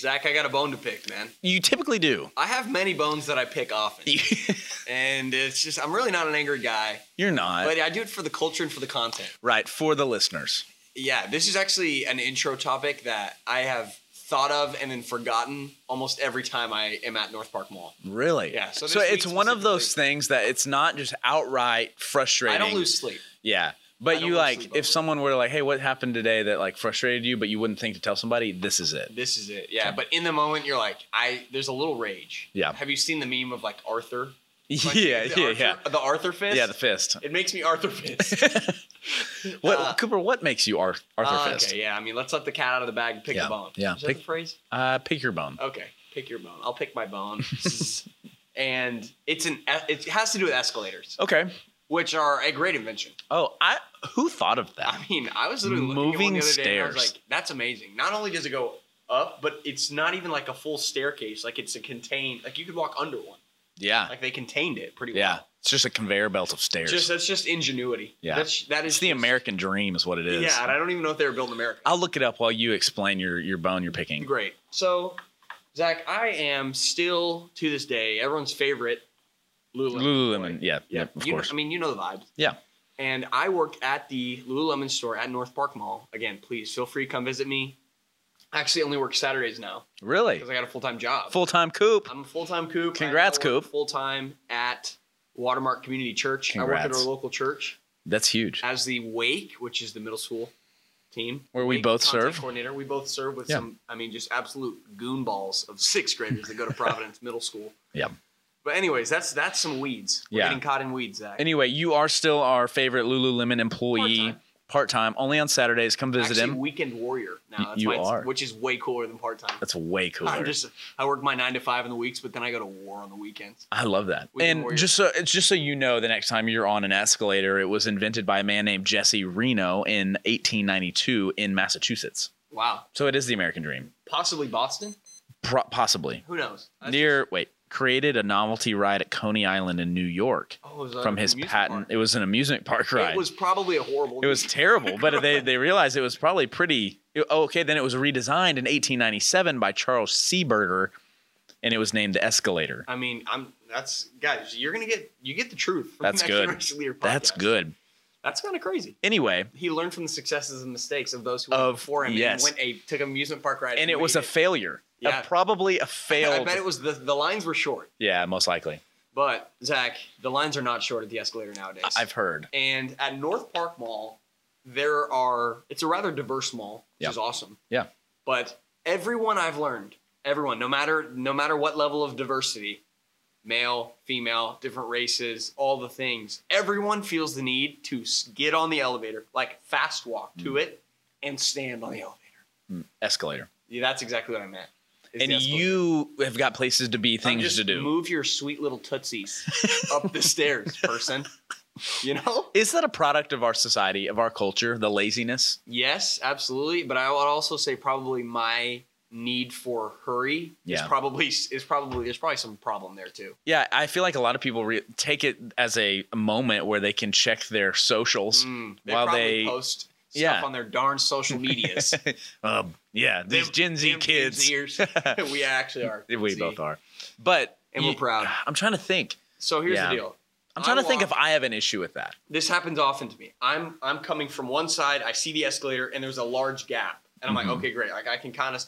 Zach, I got a bone to pick, man. You typically do. I have many bones that I pick often, and it's just I'm really not an angry guy, You're not. but I do it for the culture and for the content. right, for the listeners. Yeah, this is actually an intro topic that I have thought of and then forgotten almost every time I am at North Park Mall. Really? Yeah, so So, it's one of those things that it's not just outright frustrating. I don't lose sleep. Yeah. But you like if someone were like, "Hey, what happened today that like frustrated you?" but you wouldn't think to tell somebody, this is it. This is it. Yeah, but in the moment you're like, I there's a little rage. Yeah. Have you seen the meme of like Arthur? Like, yeah, yeah, Arthur- yeah. The Arthur fist. Yeah, the fist. It makes me Arthur fist. What Uh, Cooper, what makes you Ar- Arthur Uh, Fist? Okay, yeah. I mean, let's let the cat out of the bag and pick Yeah, the bone. yeah, Is that pick- the phrase? Uh pick your bone. Okay, pick your bone. I'll pick my bone. and it's an it has to do with escalators, Okay. Which are a great invention. Oh, I who thought of that? I mean, I was literally looking Moving at the other day and I was stairs. like, that's amazing. Not only does it go up, but it's not even like a full staircase. Like it's a contained. Like you could walk under one. yeah. Like they contained it pretty well. Yeah. It's just a conveyor belt of stairs. Just that's just ingenuity. Yeah. that's that is it's the American dream is what it is. Yeah, and I don't even know if they were built in America. I'll look it up while you explain your your bone you're picking. Great. So, Zach, I am still to this day everyone's favorite Lululemon. Lululemon, yeah, yeah. of You know- course. I mean, you know the vibes. Yeah. And I work at the Lululemon store at North Park Mall. Again, please feel free to come visit me. I actually only work Saturdays now Really? because I got a full time job. Full time coop. I'm a full time coop. Congrats, Coop. Full time at Watermark Community Church. Congrats. I work at our local church That's huge. as the Wake, which is the middle school team. Where we Wake both serve. Coordinator. We both serve with Yeah. some, I mean, just absolute goon balls of sixth graders that go to Providence Middle School. Yeah. But anyways, that's that's some weeds. We're Yeah. getting caught in weeds, Zach. Anyway, you are still our favorite Lululemon employee, Part-time. part time, only on Saturdays. Come visit Actually, him. weekend warrior now. That's you are. which is way cooler than part time. That's way cooler. I'm just I work my nine to five in the weeks, but then I go to war on the weekends. I love that. Weekend and warrior. just so it's just so you know, the next time you're on an escalator, it was invented by a man named Jesse Reno in 1892 in Massachusetts. Wow. So it is the American dream, Possibly Boston. Pro- possibly Who knows? That's near. Wait, created a novelty ride at Coney Island in New York oh, it from his patent. park. It was an amusement park ride. It was probably a horrible. It was terrible, but they, they realized it was probably pretty. oh, Okay, then it was redesigned in 1897 by Charles Seeberger, and it was named the Escalator. I mean, I'm. That's guys. You're gonna get you get the truth. That's good. That's good. That's kind of crazy. Anyway, He learned from the successes and mistakes of those who went Of- before him. yes. And went a took amusement park ride. and it was a made failure. A- Yeah. probably a failed. I bet it was the the lines were short, yeah, most likely. but Zach, the lines are not short at the escalator nowadays. I've heard. and at North Park Mall, there are. It's a rather diverse mall, which Yeah. is awesome. Yeah. But everyone I've learned, everyone, no matter no matter what level of diversity, male, female, different races, all the things, everyone feels the need to get on the elevator, like fast walk to Mm. it, and stand on the elevator. Escalator. Yeah, that's exactly what I meant. And you have got places to be, things to do. Move your sweet little tootsies up the stairs, person. You know? Is that a product of our society, of our culture, the laziness? Yes, absolutely. But I would also say probably my need for hurry Yeah. is probably is probably there's probably some problem there too. Yeah, I feel like a lot of people re- take it as a moment where they can check their socials Mm, they while they. post stuff Yeah. on their darn social medias. um, yeah, these Them- Gen Z kids. We actually are. we both are. But And we're proud. I'm trying to think. So here's Yeah. the deal. I'm trying to I think if I have an issue with that. this happens often to me. I'm I'm coming from one side, I see the escalator, and there's a large gap, and I'm Mhm. like, okay, great. Like I can kind of,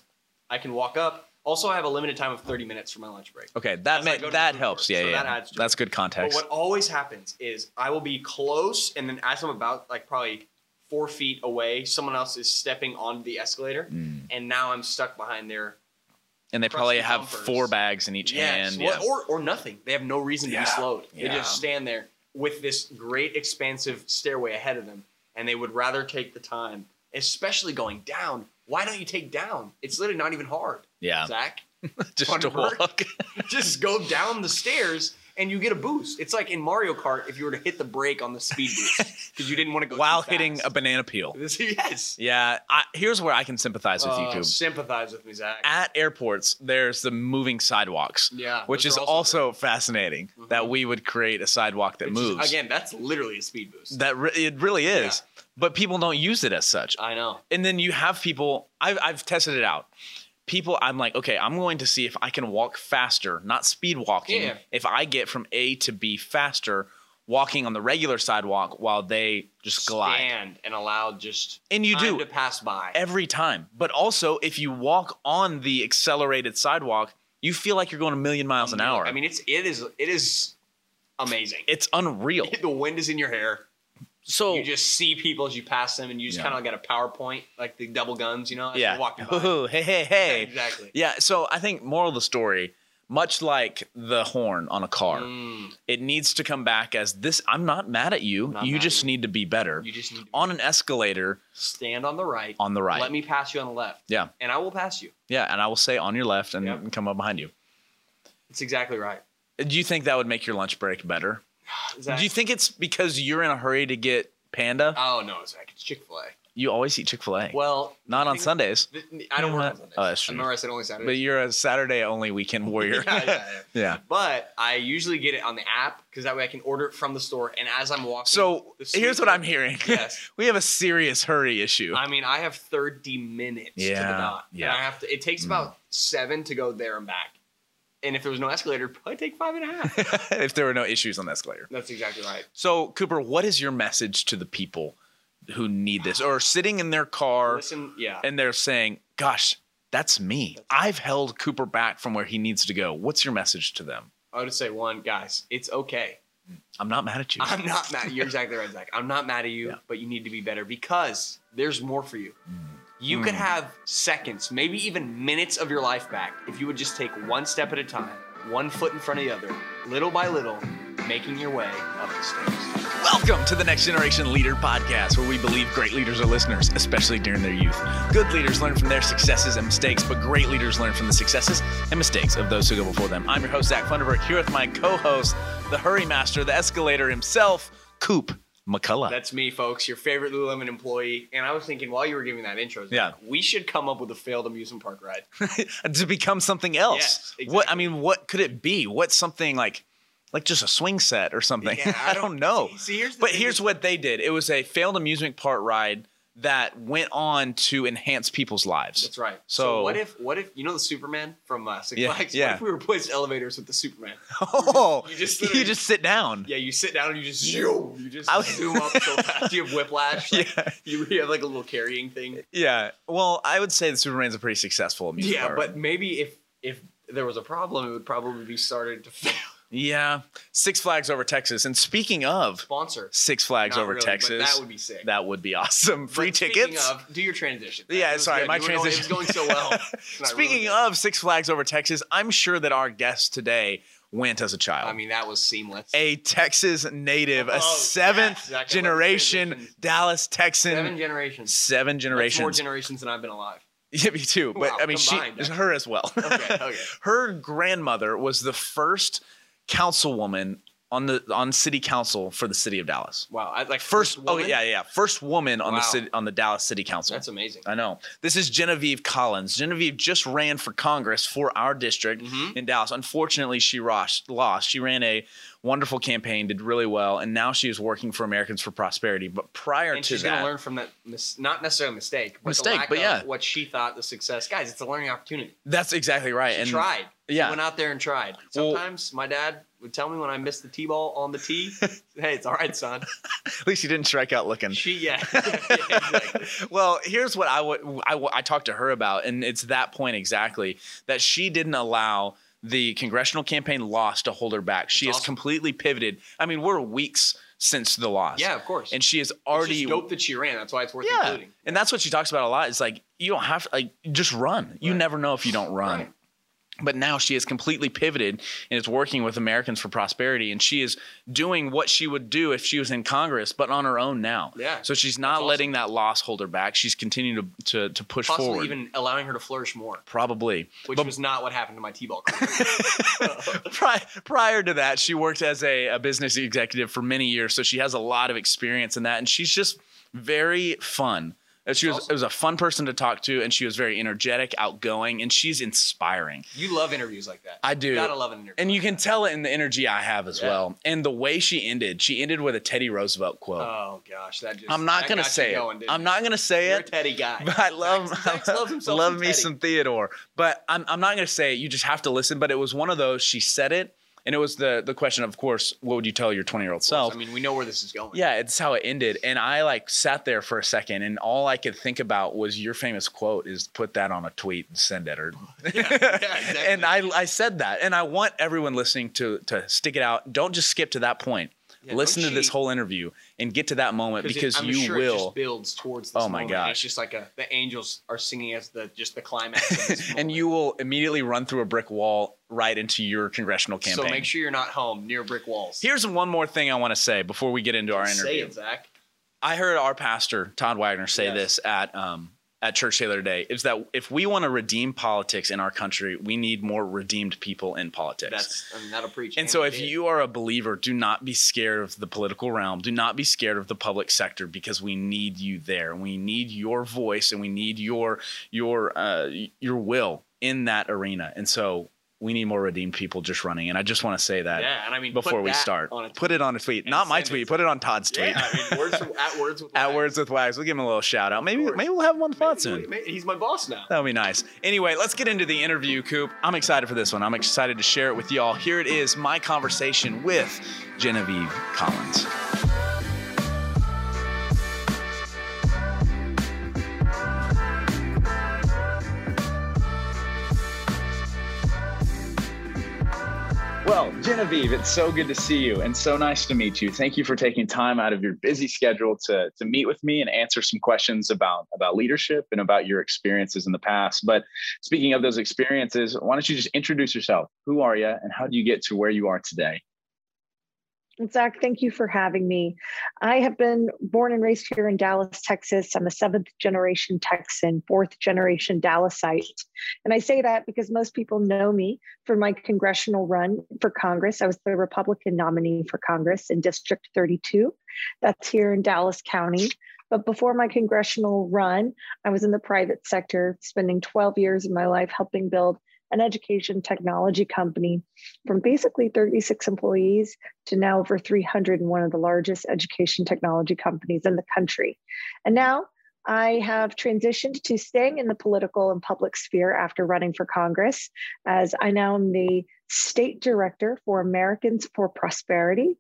I can walk up. Also, I have a limited time of 30 minutes for my lunch break. Okay, that As I ma- go to that helps. Yeah, so yeah. that adds to That's good context. But what always happens is I will be close, and then as I'm about like probably four feet away, someone else is stepping onto the escalator, Mm. and now I'm stuck behind there. And they probably have bumpers. four bags in each Yes, hand. well, Yeah. or or nothing. They have no reason to Yeah, be slowed. They just stand there with this great expansive stairway ahead of them, and they would rather take the time, especially going down. Why don't you take down? It's literally not even hard, yeah. Zach. Just to work. walk. just go down the stairs and you get a boost. It's like in Mario Kart if you were to hit the brake on the speed boost because you didn't want to go while hitting a banana peel. This- yes. Yeah, I, here's where I can sympathize with you, Uh, sympathize with me, Zach. At airports, there's the moving sidewalks, yeah, which is are also, fascinating Mhm. that we would create a sidewalk that great. Which is- moves. again, that's literally a speed boost. that re- it really is, but people don't use it as such. I know. And then you have people. I've I've tested it out. People I'm like, okay, I'm going to see if I can walk faster, not speed walking. Yeah. If I get from A to B faster walking on the regular sidewalk while they just glide. Stand and allow just And you do. to pass by. Every time. But also if you walk on the accelerated sidewalk, you feel like you're going a million miles an hour. I mean, it's it is it is amazing. it's unreal. the wind is in your hair. So You just see people as you pass them, and you just Yeah. kind of got a PowerPoint, like the double guns, you know, as yeah. walking by. Ooh, hey, hey, hey. exactly. Yeah, so I think moral of the story, much like the horn on a car, Mm, it needs to come back as this I'm not mad at you. Not you just you. need to be better. you just need to On an escalator stand on the right. on the right. Let me pass you on the left. Yeah. And I will pass you. yeah, and I will say on your left and Yep. come up behind you. It's exactly right. Do you think that would make your lunch break better? That- Do you think it's because you're in a hurry to get panda? Oh no, Zach, it's Chick Fil A. you always eat Chick-fil-A. Well, not on Sundays. th- I don't Yeah, work on Sundays. Oh, that's true. I remember I said only Saturdays. But you're a Saturday only weekend warrior. yeah, yeah, yeah. yeah. But I usually get it on the app because that way I can order it from the store. And as I'm walking, So here's what I'm hearing. Yes. we have a serious hurry issue. I mean, I have 30 minutes to the dot. yeah. And I have to. It takes about mm. seven to go there and back. And if there was no escalator, probably take five and a half. if there were no issues on the escalator. That's exactly right. So, Cooper, what is your message to the people who need this or sitting in their car Listen, yeah. and they're saying, Gosh, that's me. I've held Cooper back from where he needs to go. What's your message to them? I would say one, guys, it's okay. I'm not mad at you. I'm not mad. You're exactly right, Zach. I'm not mad at you, Yeah. but you need to be better because there's more for you. Mm. You could Mm. have seconds, maybe even minutes of your life back if you would just take one step at a time, one foot in front of the other, little by little, making your way up the stairs. Welcome to the Next Generation Leader Podcast, where we believe great leaders are listeners, especially during their youth. Good leaders learn from their successes and mistakes, but great leaders learn from the successes and mistakes of those who go before them. I'm your host, Zach Funderburg, here with my co host, the Hurry Master, the escalator himself, Coop McCullough. That's me, folks, your favorite Lululemon employee. And I was thinking while you were giving that intro, Yeah. we should come up with a failed amusement park ride. to become something else. Yes, What I mean, what could it be? What's something like like just a swing set or something? Yeah, I, don't, know. See, see, here's the but thing here's what they did. It was a failed amusement park ride that went on to enhance people's lives. That's right. So- So, what if what if you know the Superman from uh, Six Yeah, Flags? yeah. What if we replaced elevators with the Superman? Oh, you just you literally- just sit down. Yeah, you sit down and you just zoom. You just I zoom up so fast. You have whiplash. Like, Yeah. You you have like a little carrying thing. Yeah. Well, I would say the Superman's a pretty successful Yeah, but maybe if if there was a problem, it would probably be started to fail. Yeah, Six Flags over Texas. And speaking of Sponsor. Six Flags Not over really, Texas, that would be sick. that would be awesome. Free But speaking tickets. Of, do your transition. Yeah, sorry, good. my You going- transition. it was going so well. Speaking of Six Flags over Texas, I'm sure that our guest today went as a child. I mean, that was seamless. a Texas native, a Oh, seventh yes, exactly. generation Dallas Texan, Seven generations. seven, generations. That's more generations. than I've been alive. yeah, me too. But Wow, I mean, she, actually. her as well. Okay, okay. her grandmother was the first councilwoman on the on city council for the city of Dallas. Wow. I, like First, oh woman? yeah, yeah, first woman on the city on the Dallas City Council. That's amazing. I know. This is Genevieve Collins. Genevieve just ran for Congress for our district Mhm. in Dallas. Unfortunately, she lost. lost. She ran a wonderful campaign, did really well, and now she is working for Americans for Prosperity. But prior and to she's going to learn from that, mis- not necessarily a mistake, but Mistake, but of yeah. what she thought the success. Guys, it's a learning opportunity. that's exactly right. She and tried. yeah. She went out there and tried. Well- Sometimes my dad would tell me when I missed the T-ball on the tee, hey, it's all right, son. at least she didn't strike out looking. She, yeah, yeah exactly. well, here's what I would I, I talked to her about, and it's that point exactly that she didn't allow the congressional campaign lost to hold her back. She That's has awesome. completely pivoted. I mean, we're weeks since the loss. Yeah, of course. and she is already dope that she ran. That's why it's worth yeah, including. and that's what she talks about a lot. It's like you don't have to like just run. You Right. never know if you don't run. Right. But now she has completely pivoted and is working with Americans for Prosperity, and she is doing what she would do if she was in Congress, but on her own now. Yeah, So she's not awesome. letting that loss hold her back. She's continuing to to, to push Possibly forward. even allowing her to flourish more, Probably. which But was not what happened to my T-ball career. pri- prior to that, she worked as a, a business executive for many years, so she has a lot of experience in that, and she's just very fun, Uh, She was Awesome. it was a fun person to talk to, and she was very energetic, outgoing, and she's inspiring. You love interviews like that. I do. You gotta love an interview. And you can tell it in the energy I have as Yeah. well. And the way she ended, she ended with a Teddy Roosevelt quote. Oh gosh, that just. I'm not that gonna say it. going, I'm not gonna say You're a it. Teddy guy. But I love, loves himself love me Teddy. some Theodore. But I'm, I'm not gonna say it. You just have to listen. But it was one of those. She said it, and it was the the question. Of course, what would you tell your 20 year old self? I mean, we know where this is going. Yeah, it's how it ended. And I like sat there for a second and all I could think about was your famous quote is put that on a tweet and send it or yeah, exactly. And I I said that. And I want everyone listening to to stick it out. Don't just skip to that point. Yeah, Listen to this whole interview and get to that moment it- because I'm you sure It will just builds towards. This Oh my moment, gosh. It's just like a the angels are singing as the just the climax. Of this and you will immediately run through a brick wall right into your congressional campaign. So make sure you're not home near brick walls. Here's one more thing I want to say before we get into our interview. Say it, Zach. I heard our pastor Todd Wagner say Yes. this at um, at church the other day. Is that if we want to redeem politics in our country, we need more redeemed people in politics. That's I mean, that'll preach. and so, if did. you are a believer, do not be scared of the political realm. Do not be scared of the public sector because we need you there. We need your voice and we need your your uh, your will in that arena. And so, we need more redeemed people just running. And I just want to say that yeah, and I mean before we that start. Put it on a tweet, not my tweet. Put it on Todd's tweet. Yeah, I mean, words from, at words with At Wags. Words with Wags. We'll give him a little shout out. Maybe maybe we'll have him on the pod soon. Maybe- He's my boss now. That would be nice. Anyway, let's get into the interview, Coop. I'm excited for this one. I'm excited to share it with y'all. Here it is my conversation with Genevieve Collins. Well, Genevieve, it's so good to see you and so nice to meet you. Thank you for taking time out of your busy schedule to, to meet with me and answer some questions about, about leadership and about your experiences in the past. But speaking of those experiences, why don't you just introduce yourself? Who are you and how do you get to where you are today? Zach, thank you for having me. I have been born and raised here in Dallas, Texas. I'm a seventh generation Texan, fourth generation Dallasite. And I say that because most people know me for my congressional run for Congress. I was the Republican nominee for Congress in District 32. That's here in Dallas County. But before my congressional run, I was in the private sector, spending 12 years of my life helping build an education technology company from basically 36 employees to now over 300 and one of the largest education technology companies in the country. And now I have transitioned to staying in the political and public sphere after running for Congress, as I now am the state director for Americans for Prosperity,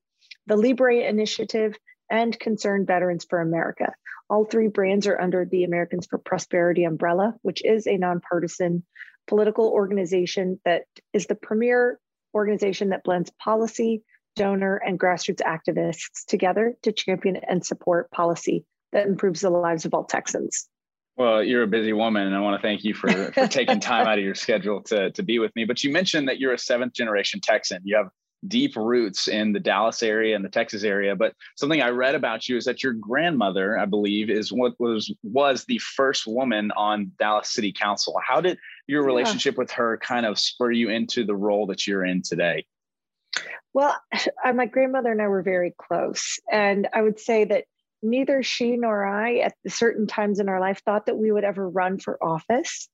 the Libre Initiative, and Concerned Veterans for America. All three brands are under the Americans for Prosperity umbrella, which is a nonpartisan political organization that is the premier organization that blends policy, donor, and grassroots activists together to champion and support policy that improves the lives of all Texans. Well, you're a busy woman, and I want to thank you for, for taking time out of your schedule to, to be with me. But you mentioned that you're a seventh generation Texan. You have deep roots in the Dallas area and the Texas area. But something I read about you is that your grandmother, I believe, is what was was the first woman on Dallas City Council. How did your Yeah. relationship with her kind of spur you into the role that you're in today? Well, uh, my grandmother and I were very close. And I would say that neither she nor I, at certain times in our life, thought that we would ever run for office.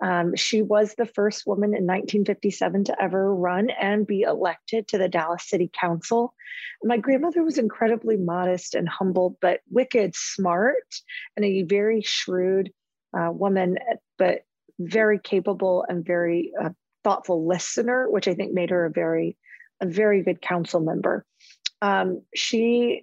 Um, she was the first woman in 1957 to ever run and be elected to the Dallas City Council. My grandmother was incredibly modest and humble, but wicked smart and a very shrewd uh, woman, but very capable and very uh, thoughtful listener, which I think made her a very a very good council member. Um, she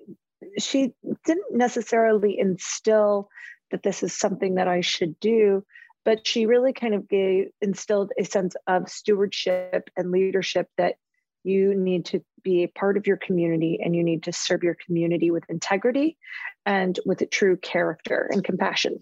she didn't necessarily instill that this is something that I should do, but she really kind of gave instilled a sense of stewardship and leadership that you need to be a part of your community and you need to serve your community with integrity and with a true character and compassion.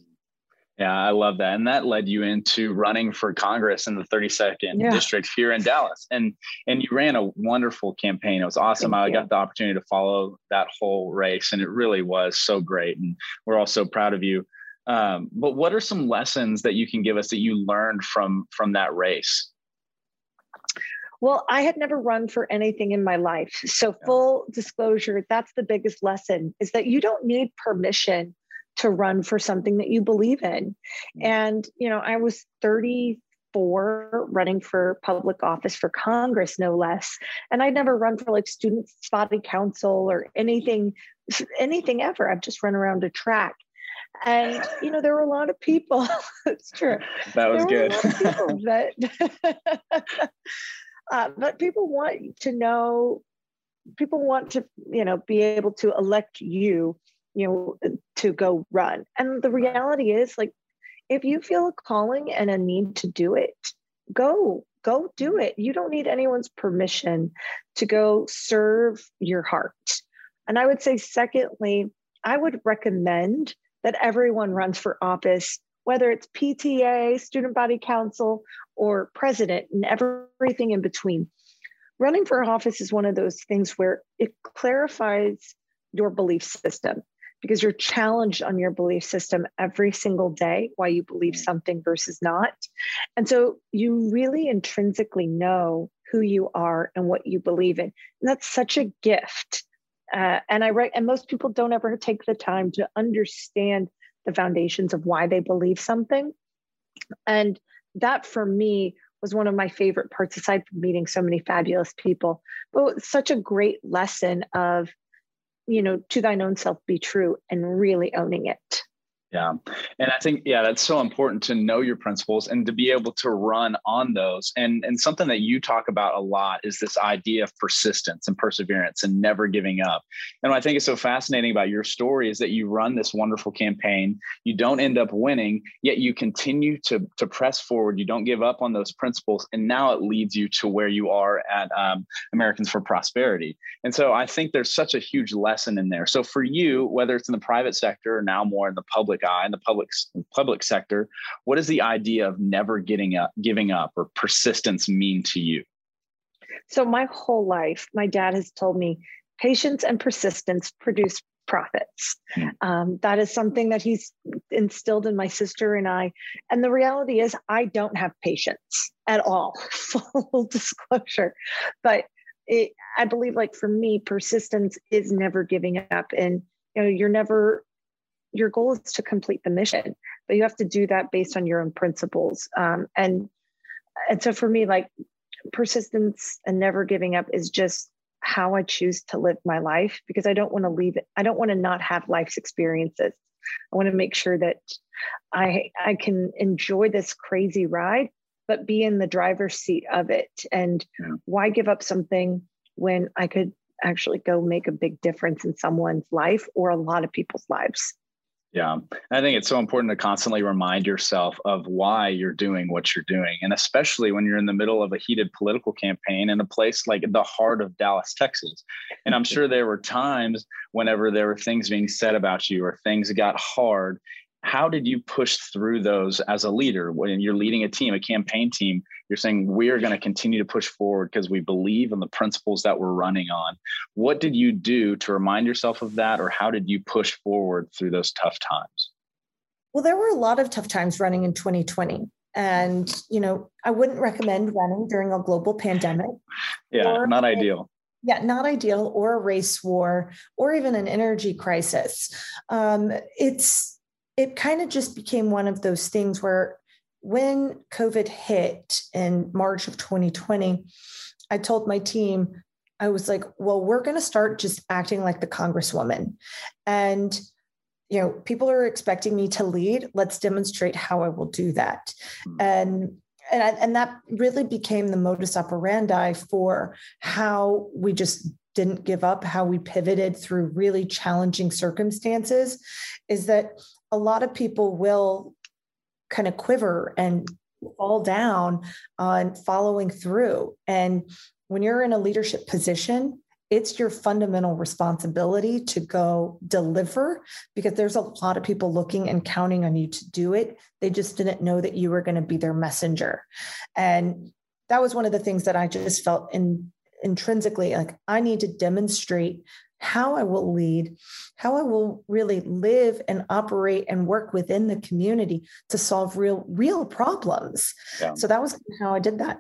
Yeah, I love that. And that led you into running for Congress in the 32nd Yeah. district here in Dallas. And and you ran a wonderful campaign. It was awesome. Thank I you. got the opportunity to follow that whole race and it really was so great. And we're all so proud of you. Um, but what are some lessons that you can give us that you learned from from that race? Well, I had never run for anything in my life. So, full disclosure, that's the biggest lesson is that you don't need permission to run for something that you believe in. Mm. And, you know, I was 34 running for public office for Congress, no less. And I'd never run for like student body council or anything, anything ever. I've just run around a track. And you know, there were a lot of people. it's true. That was good. that, uh, but people want to know. People want to, you know, be able to elect you, you know, to go run. And the reality is, like, if you feel a calling and a need to do it, go go do mm-hmm. it. You don't need anyone's permission to go serve your heart. And I would say, secondly, I would recommend that everyone runs for office, whether it's PTA, student body council, or president, and everything in between. Running for office is one of those things where it clarifies your belief system because you're challenged on your belief system every single day why you believe something versus not. And so you really intrinsically know who you are and what you believe in. And that's such a gift uh, and I write, and most people don't ever take the time to understand the foundations of why they believe something. And that for me was one of my favorite parts, aside from meeting so many fabulous people, but such a great lesson of, you know, to thine own self be true and really owning it. Yeah. And I think, yeah, that's so important to know your principles and to be able to run on those. And, and something that you talk about a lot is this idea of persistence and perseverance and never giving up. And what I think is so fascinating about your story is that you run this wonderful campaign, you don't end up winning, yet you continue to, to press forward. You don't give up on those principles. And now it leads you to where you are at um, Americans for Prosperity. And so I think there's such a huge lesson in there. So for you, whether it's in the private sector or now more in the public public eye in the public public sector what does the idea of never getting up giving up or persistence mean to you? So my whole life my dad has told me patience and persistence produce profits. Hmm. um, that is something that he's instilled in my sister and i. And the reality is i don't have patience at all full disclosure. But it, i believe like for me persistence is never giving up. And you know you're never your goal is to complete the mission but you have to do that based on your own principles. Um, and and so for me like persistence and never giving up is just how i choose to live my life because i don't want to leave it i don't want to not have life's experiences. I want to make sure that i i can enjoy this crazy ride but be in the driver's seat of it. And why give up something when i could actually go make a big difference in someone's life or a lot of people's lives yeah. I think it's so important to constantly remind yourself of why you're doing what you're doing. And especially when you're in the middle of a heated political campaign in a place like the heart of Dallas, Texas. And I'm sure there were times whenever there were things being said about you or things got hard how did you push through those as a leader when you're leading a team a campaign team you're saying we're going to continue to push forward because we believe in the principles that we're running on. What did you do to remind yourself of that or how did you push forward through those tough times? Well there were a lot of tough times running in 2020 and you know i wouldn't recommend running during a global pandemic yeah not ideal. Yeah, not ideal, or a race war, or even an energy crisis. Um, it's it kind of just became one of those things where when COVID hit in March of 2020, I told my team, I was like, well, we're going to start just acting like the Congresswoman. And, you know, people are expecting me to lead. Let's demonstrate how I will do that. Hmm. And and, I, and that really became the modus operandi for how we just didn't give up, how we pivoted through really challenging circumstances, is that a lot of people will kind of quiver and fall down on following through. And when you're in a leadership position, it's your fundamental responsibility to go deliver because there's a lot of people looking and counting on you to do it. They just didn't know that you were going to be their messenger. And that was one of the things that I just felt in intrinsically like I need to demonstrate how I will lead, how I will really live and operate and work within the community to solve real, real problems. Yeah. So that was how I did that.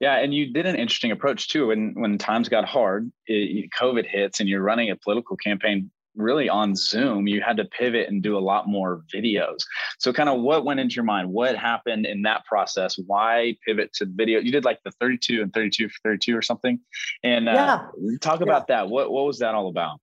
Yeah, and you did an interesting approach too. When when times got hard, it, COVID hits, and you're running a political campaign really on Zoom, you had to pivot and do a lot more videos. So, kind of what went into your mind? What happened in that process? Why pivot to video? You did like the 32 and 32 for 32 or something. And uh, yeah. talk about yeah. that. What, what was that all about?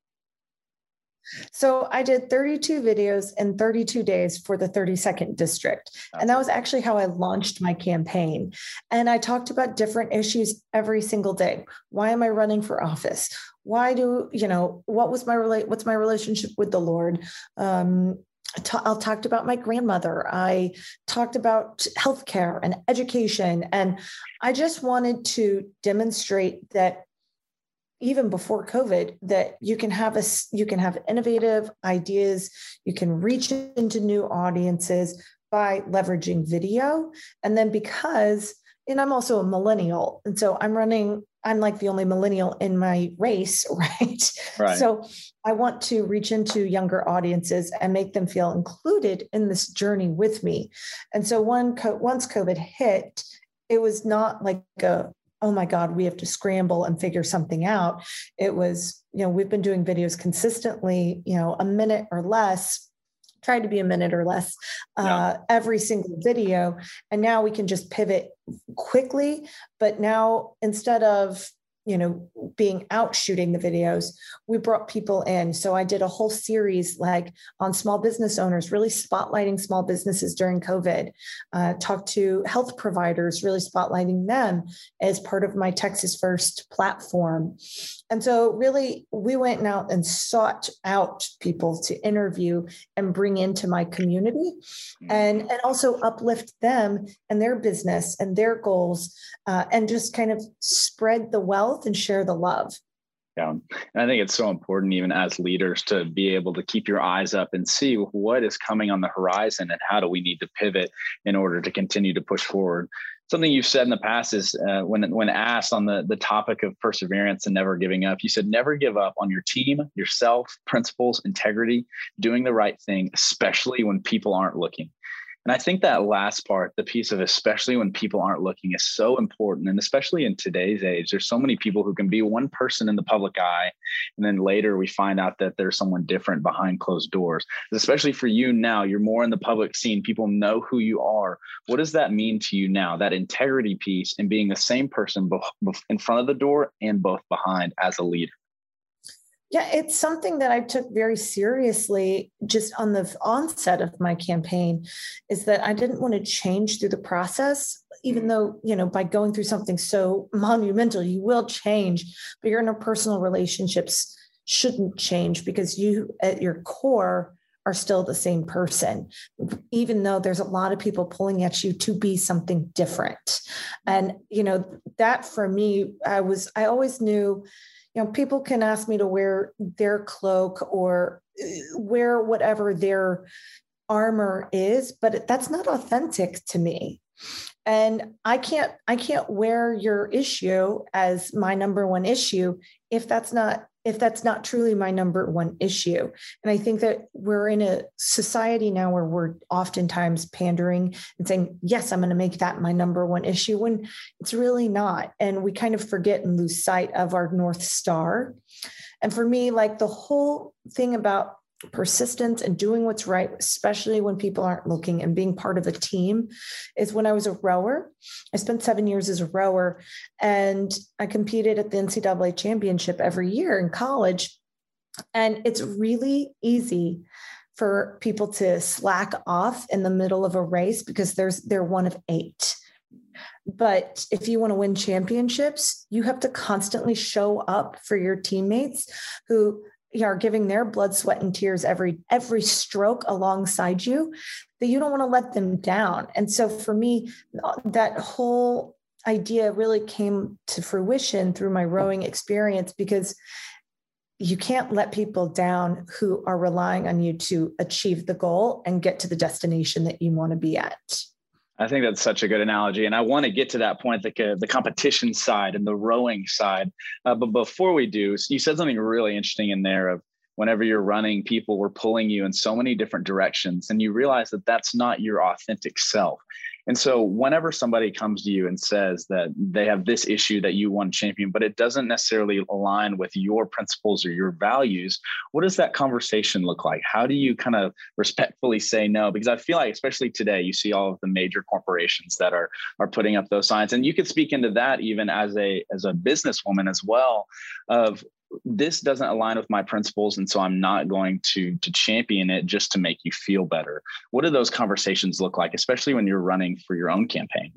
So I did 32 videos in 32 days for the 32nd district. And that was actually how I launched my campaign. And I talked about different issues every single day. Why am I running for office? Why do, you know, what was my relate what's my relationship with the Lord? Um, I talked about my grandmother. I talked about healthcare and education. And I just wanted to demonstrate that even before covid that you can have a you can have innovative ideas. You can reach into new audiences by leveraging video. And then because and i'm also a millennial and so i'm running i'm like the only millennial in my race right, right. so i want to reach into younger audiences and make them feel included in this journey with me. And so one once covid hit it was not like a oh my God, we have to scramble and figure something out. It was, you know, we've been doing videos consistently, you know, a minute or less tried to be a minute or less uh, yeah. every single video and now we can just pivot quickly but now instead of you know being out shooting the videos we brought people in. So i did a whole series like on small business owners really spotlighting small businesses during covid. Uh, talked to health providers really spotlighting them as part of my texas first platform and so really we went out and sought out people to interview and bring into my community and and also uplift them and their business and their goals uh, and just kind of spread the wealth and share the love. Yeah. And I think it's so important, even as leaders, to be able to keep your eyes up and see what is coming on the horizon and how do we need to pivot in order to continue to push forward. Something you've said in the past is uh, when, when asked on the, the topic of perseverance and never giving up, you said never give up on your team, yourself, principles, integrity, doing the right thing, especially when people aren't looking. And I think that last part, the piece of especially when people aren't looking, is so important. And especially in today's age, there's so many people who can be one person in the public eye. And then later we find out that there's someone different behind closed doors. Especially for you now, you're more in the public scene. People know who you are. What does that mean to you now? That integrity piece and being the same person in front of the door and both behind as a leader. Yeah, it's something that I took very seriously just on the onset of my campaign is that I didn't want to change through the process, even though, you know, by going through something so monumental, you will change, but your interpersonal relationships shouldn't change because you, at your core, are still the same person, even though there's a lot of people pulling at you to be something different. And, you know, that for me, I was, I always knew you know people can ask me to wear their cloak or uh, wear whatever their armor is but that's not authentic to me. And i can't i can't wear your issue as my number one issue if that's not if that's not truly my number one issue. And I think that we're in a society now where we're oftentimes pandering and saying, yes, I'm going to make that my number one issue when it's really not. And we kind of forget and lose sight of our North Star. And for me, like the whole thing about persistence and doing what's right, especially when people aren't looking and being part of a team, is when I was a rower. I spent seven years as a rower and I competed at the NCAA championship every year in college. And it's really easy for people to slack off in the middle of a race because there's they're one of eight. But if you want to win championships, you have to constantly show up for your teammates who are giving their blood, sweat, and tears every every stroke alongside you, that you don't want to let them down. And so for me, that whole idea really came to fruition through my rowing experience because you can't let people down who are relying on you to achieve the goal and get to the destination that you want to be at. I think that's such a good analogy, and I want to get to that point, the the competition side and the rowing side. Uh, but before we do, you said something really interesting in there of whenever you're running, people were pulling you in so many different directions, and you realize that that's not your authentic self. And so, whenever somebody comes to you and says that they have this issue that you want to champion, but it doesn't necessarily align with your principles or your values, what does that conversation look like? How do you kind of respectfully say no? Because I feel like, especially today, you see all of the major corporations that are are putting up those signs, and you could speak into that even as a as a businesswoman as well. Of this doesn't align with my principles and so i'm not going to to champion it just to make you feel better what do those conversations look like especially when you're running for your own campaign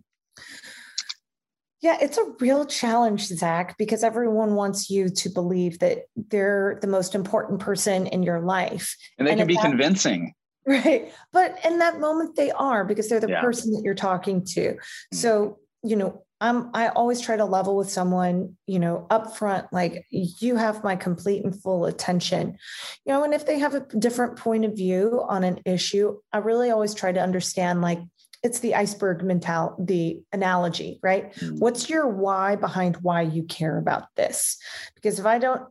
yeah, it's a real challenge, Zach, because everyone wants you to believe that they're the most important person in your life. And they and can be that, convincing. Right. But in that moment, they are because they're the yeah. person that you're talking to. Mm-hmm. So, you know, I'm I always try to level with someone, you know, up front, like you have my complete and full attention. You know, and if they have a different point of view on an issue, I really always try to understand like it's the iceberg mental the analogy, right? Mm-hmm. What's your why behind why you care about this? Because if I don't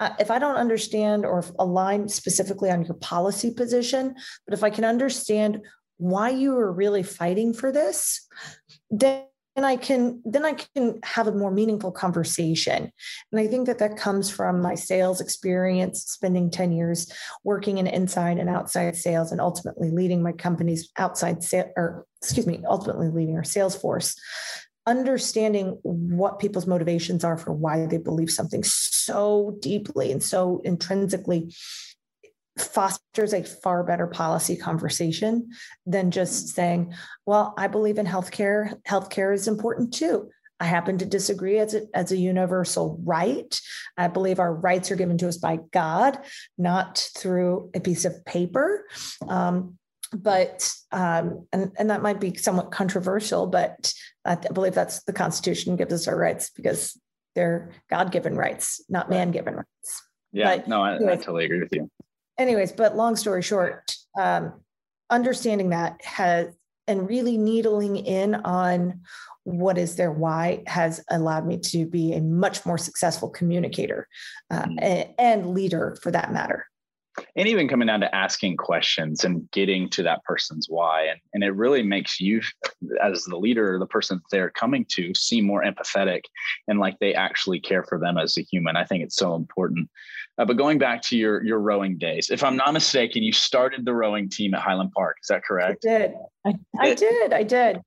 uh, if I don't understand or align specifically on your policy position, but if I can understand why you are really fighting for this, then and I can then I can have a more meaningful conversation. And I think that that comes from my sales experience, spending 10 years working in inside and outside sales and ultimately leading my company's outside sale or excuse me, ultimately leading our sales force. Understanding what people's motivations are for why they believe something so deeply and so intrinsically fosters a far better policy conversation than just saying, well, I believe in healthcare. Healthcare is important too. I happen to disagree as a, as a universal right. I believe our rights are given to us by God, not through a piece of paper. Um, but um, and and that might be somewhat controversial, but I believe that's the Constitution gives us our rights because they're God-given rights, not man-given rights. Yeah, but, no, I, I totally agree with you anyways, but long story short, um, understanding that has and really needling in on what is their why has allowed me to be a much more successful communicator uh, mm. and, and leader for that matter and even coming down to asking questions and getting to that person's why and, and it really makes you as the leader the person they're coming to seem more empathetic and like they actually care for them as a human i think it's so important uh, but going back to your your rowing days, if I'm not mistaken, you started the rowing team at Highland Park. Is that correct? I did. I, I did. I did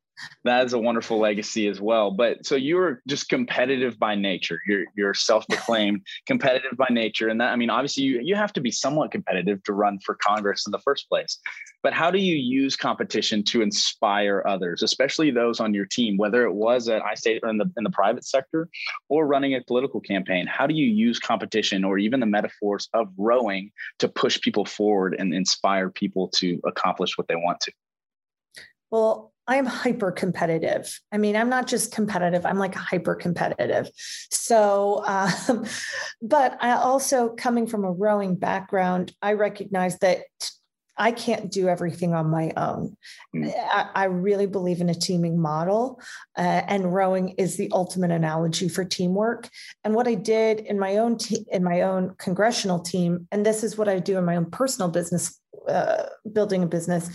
that is a wonderful legacy as well. But so you were just competitive by nature. You're you're self-proclaimed competitive by nature, and that I mean, obviously, you you have to be somewhat competitive to run for Congress in the first place. But how do you use competition to inspire others, especially those on your team, whether it was at I say in the in the private sector or running a political campaign? How do you use competition or even the metaphors of rowing to push people forward and inspire people to accomplish what they want to? Well, I'm hyper competitive. I mean, I'm not just competitive, I'm like hyper competitive. So, um, but I also, coming from a rowing background, I recognize that I can't do everything on my own. Mm. I, I, really believe in a teaming model, uh, and rowing is the ultimate analogy for teamwork. And what I did in my own te- in my own congressional team, and this is what I do in my own personal business, uh, building a business.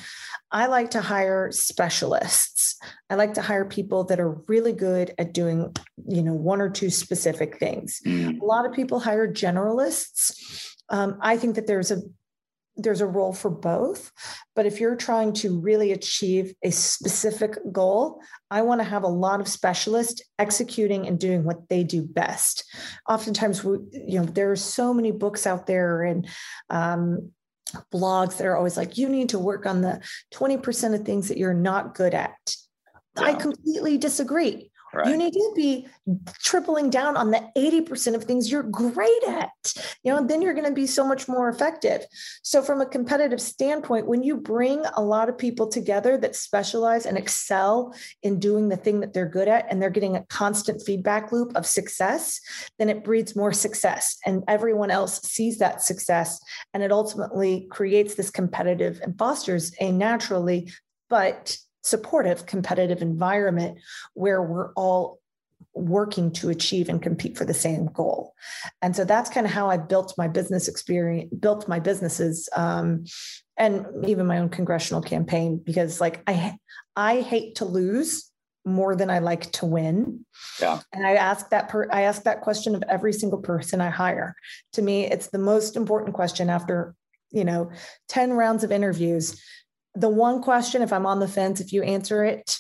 I like to hire specialists. I like to hire people that are really good at doing, you know, one or two specific things. Mm. A lot of people hire generalists. Um, I think that there's a there's a role for both but if you're trying to really achieve a specific goal i want to have a lot of specialists executing and doing what they do best oftentimes we, you know there are so many books out there and um, blogs that are always like, you need to work on the 20% of things that you're not good at. Yeah. I completely disagree. Right. You need to be tripling down on the 80% of things you're great at. You know, then you're going to be so much more effective. So, from a competitive standpoint, when you bring a lot of people together that specialize and excel in doing the thing that they're good at, and they're getting a constant feedback loop of success, then it breeds more success. And everyone else sees that success. And it ultimately creates this competitive and fosters a naturally but supportive competitive environment where we're all working to achieve and compete for the same goal. And so that's kind of how I built my business experience, built my businesses, um, and even my own congressional campaign because like I I hate to lose more than I like to win. Yeah. And I ask that per I ask that question of every single person I hire. To me, it's the most important question after, you know, 10 rounds of interviews. The one question, if I'm on the fence, if you answer it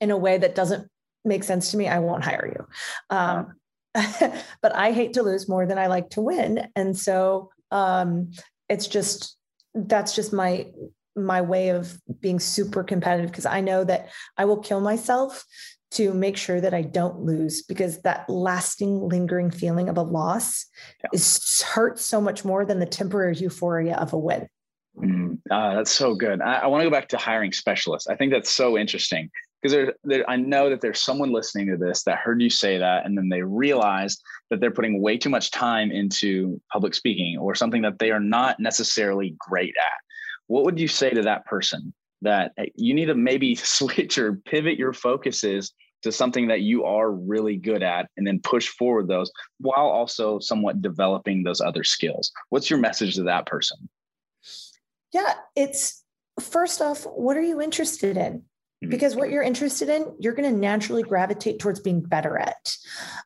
in a way that doesn't make sense to me, I won't hire you. Um, but I hate to lose more than I like to win. And so um, it's just that's just my my way of being super competitive because I know that I will kill myself to make sure that I don't lose because that lasting, lingering feeling of a loss yeah. is hurts so much more than the temporary euphoria of a win. Mm, uh, that's so good. I, I want to go back to hiring specialists. I think that's so interesting because there, there, I know that there's someone listening to this that heard you say that, and then they realized that they're putting way too much time into public speaking or something that they are not necessarily great at what would you say to that person that you need to maybe switch or pivot your focuses to something that you are really good at and then push forward those while also somewhat developing those other skills what's your message to that person yeah it's first off what are you interested in mm-hmm. because what you're interested in you're going to naturally gravitate towards being better at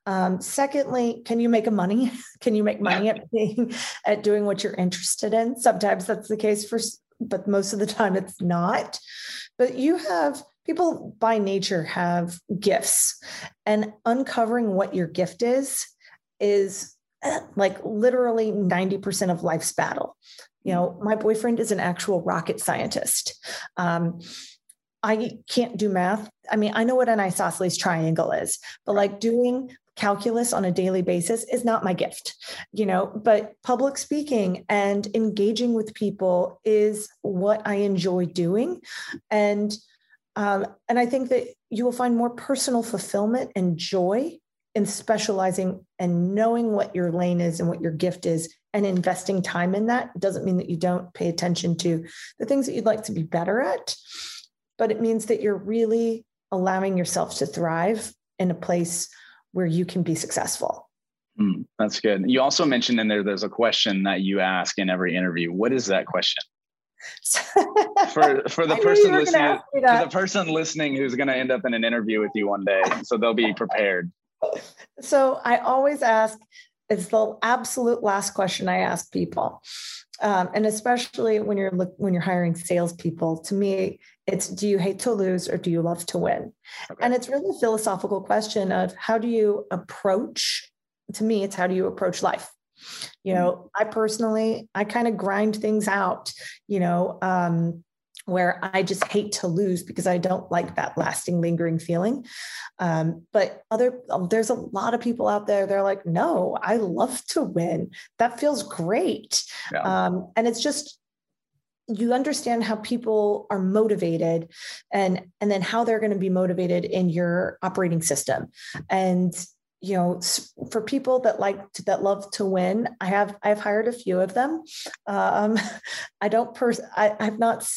um, secondly can you make a money can you make money at being at doing what you're interested in sometimes that's the case for but most of the time it's not. But you have people by nature have gifts, and uncovering what your gift is is eh, like literally 90% of life's battle. You know, my boyfriend is an actual rocket scientist. Um, I can't do math. I mean, I know what an isosceles triangle is, but like doing calculus on a daily basis is not my gift you know but public speaking and engaging with people is what i enjoy doing and um, and i think that you will find more personal fulfillment and joy in specializing and knowing what your lane is and what your gift is and investing time in that doesn't mean that you don't pay attention to the things that you'd like to be better at but it means that you're really allowing yourself to thrive in a place where you can be successful. Mm, that's good. You also mentioned in there there's a question that you ask in every interview. What is that question? for for the person listening for the person listening who's going to end up in an interview with you one day so they'll be prepared so i always ask it's the absolute last question i ask people um, and especially when you're look, when you're hiring salespeople, to me, it's do you hate to lose or do you love to win? Okay. And it's really a philosophical question of how do you approach. To me, it's how do you approach life. You know, mm-hmm. I personally, I kind of grind things out. You know, um, where I just hate to lose because I don't like that lasting, lingering feeling. Um, but other, there's a lot of people out there. They're like, no, I love to win. That feels great. Yeah. Um, and it's just you understand how people are motivated and and then how they're going to be motivated in your operating system and you know for people that like to, that love to win i have i've hired a few of them um, i don't pers- I, i've not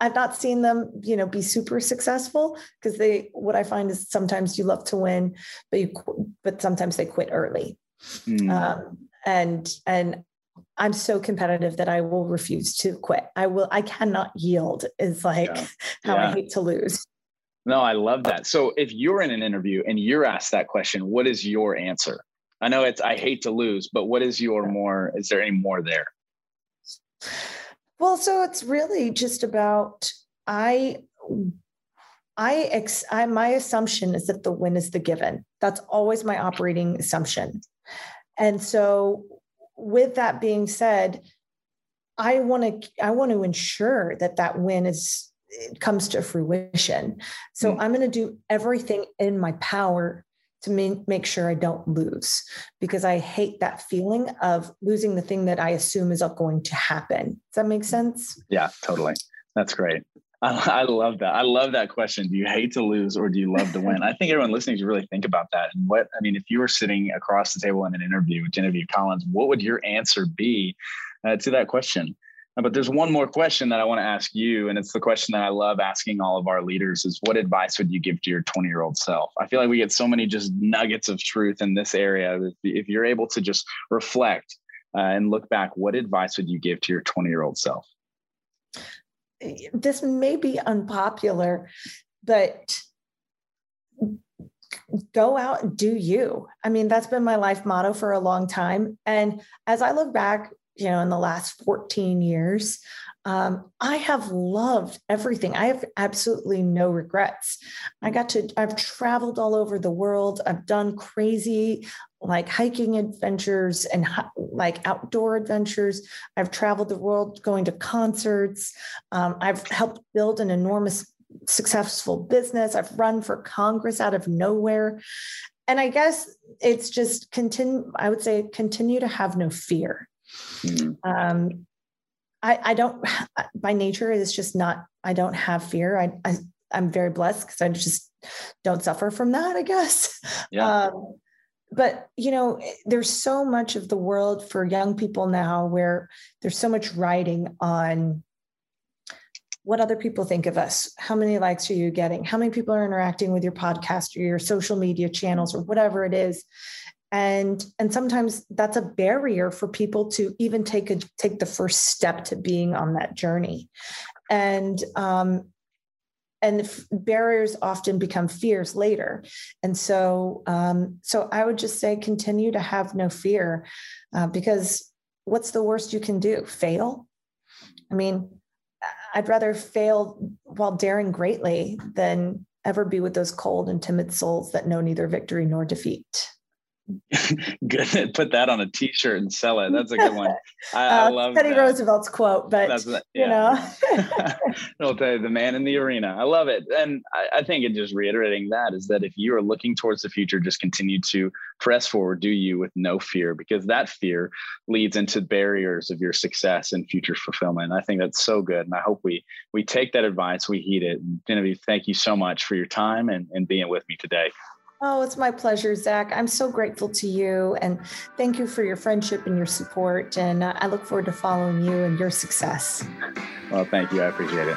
I've not seen them, you know, be super successful because they. What I find is sometimes you love to win, but you, but sometimes they quit early, mm. um, and and I'm so competitive that I will refuse to quit. I will. I cannot yield. Is like yeah. how yeah. I hate to lose. No, I love that. So if you're in an interview and you're asked that question, what is your answer? I know it's I hate to lose, but what is your more? Is there any more there? Well, so it's really just about I I ex I my assumption is that the win is the given. That's always my operating assumption. And so with that being said, I want to I want to ensure that that win is it comes to fruition. So mm-hmm. I'm going to do everything in my power to make sure I don't lose because I hate that feeling of losing the thing that I assume is going to happen. Does that make sense? Yeah, totally. That's great. I, I love that. I love that question. Do you hate to lose or do you love to win? I think everyone listening should really think about that. And what, I mean, if you were sitting across the table in an interview with Genevieve Collins, what would your answer be uh, to that question? Uh, but there's one more question that I want to ask you, and it's the question that I love asking all of our leaders: is what advice would you give to your 20 year old self? I feel like we get so many just nuggets of truth in this area. If you're able to just reflect uh, and look back, what advice would you give to your 20 year old self? This may be unpopular, but go out and do you. I mean, that's been my life motto for a long time. And as I look back, you know, in the last 14 years, um, I have loved everything. I have absolutely no regrets. I got to, I've traveled all over the world. I've done crazy like hiking adventures and like outdoor adventures. I've traveled the world going to concerts. Um, I've helped build an enormous successful business. I've run for Congress out of nowhere. And I guess it's just continue, I would say, continue to have no fear. Mm-hmm. Um, I, I don't, by nature, it's just not, I don't have fear. I, I I'm very blessed because I just don't suffer from that, I guess. Yeah. Um, but you know there's so much of the world for young people now where there's so much writing on what other people think of us how many likes are you getting how many people are interacting with your podcast or your social media channels or whatever it is and and sometimes that's a barrier for people to even take a take the first step to being on that journey. And um and barriers often become fears later. And so um so i would just say continue to have no fear uh, because what's the worst you can do? Fail? I mean I'd rather fail while daring greatly than ever be with those cold and timid souls that know neither victory nor defeat. good. Put that on a T-shirt and sell it. That's a good one. I, uh, I love Teddy that. Roosevelt's quote, but That's, yeah. you know, I'll tell you, the man in the arena. I love it, and I, I think it just reiterating that is that if you are looking towards the future, just continue to press forward. Do you with no fear, because that fear leads into barriers of your success and future fulfillment. I think that's so good, and I hope we we take that advice, we heed it. And Genevieve, thank you so much for your time and, and being with me today. Oh, it's my pleasure, Zach. I'm so grateful to you. And thank you for your friendship and your support. And I look forward to following you and your success. Well, thank you. I appreciate it.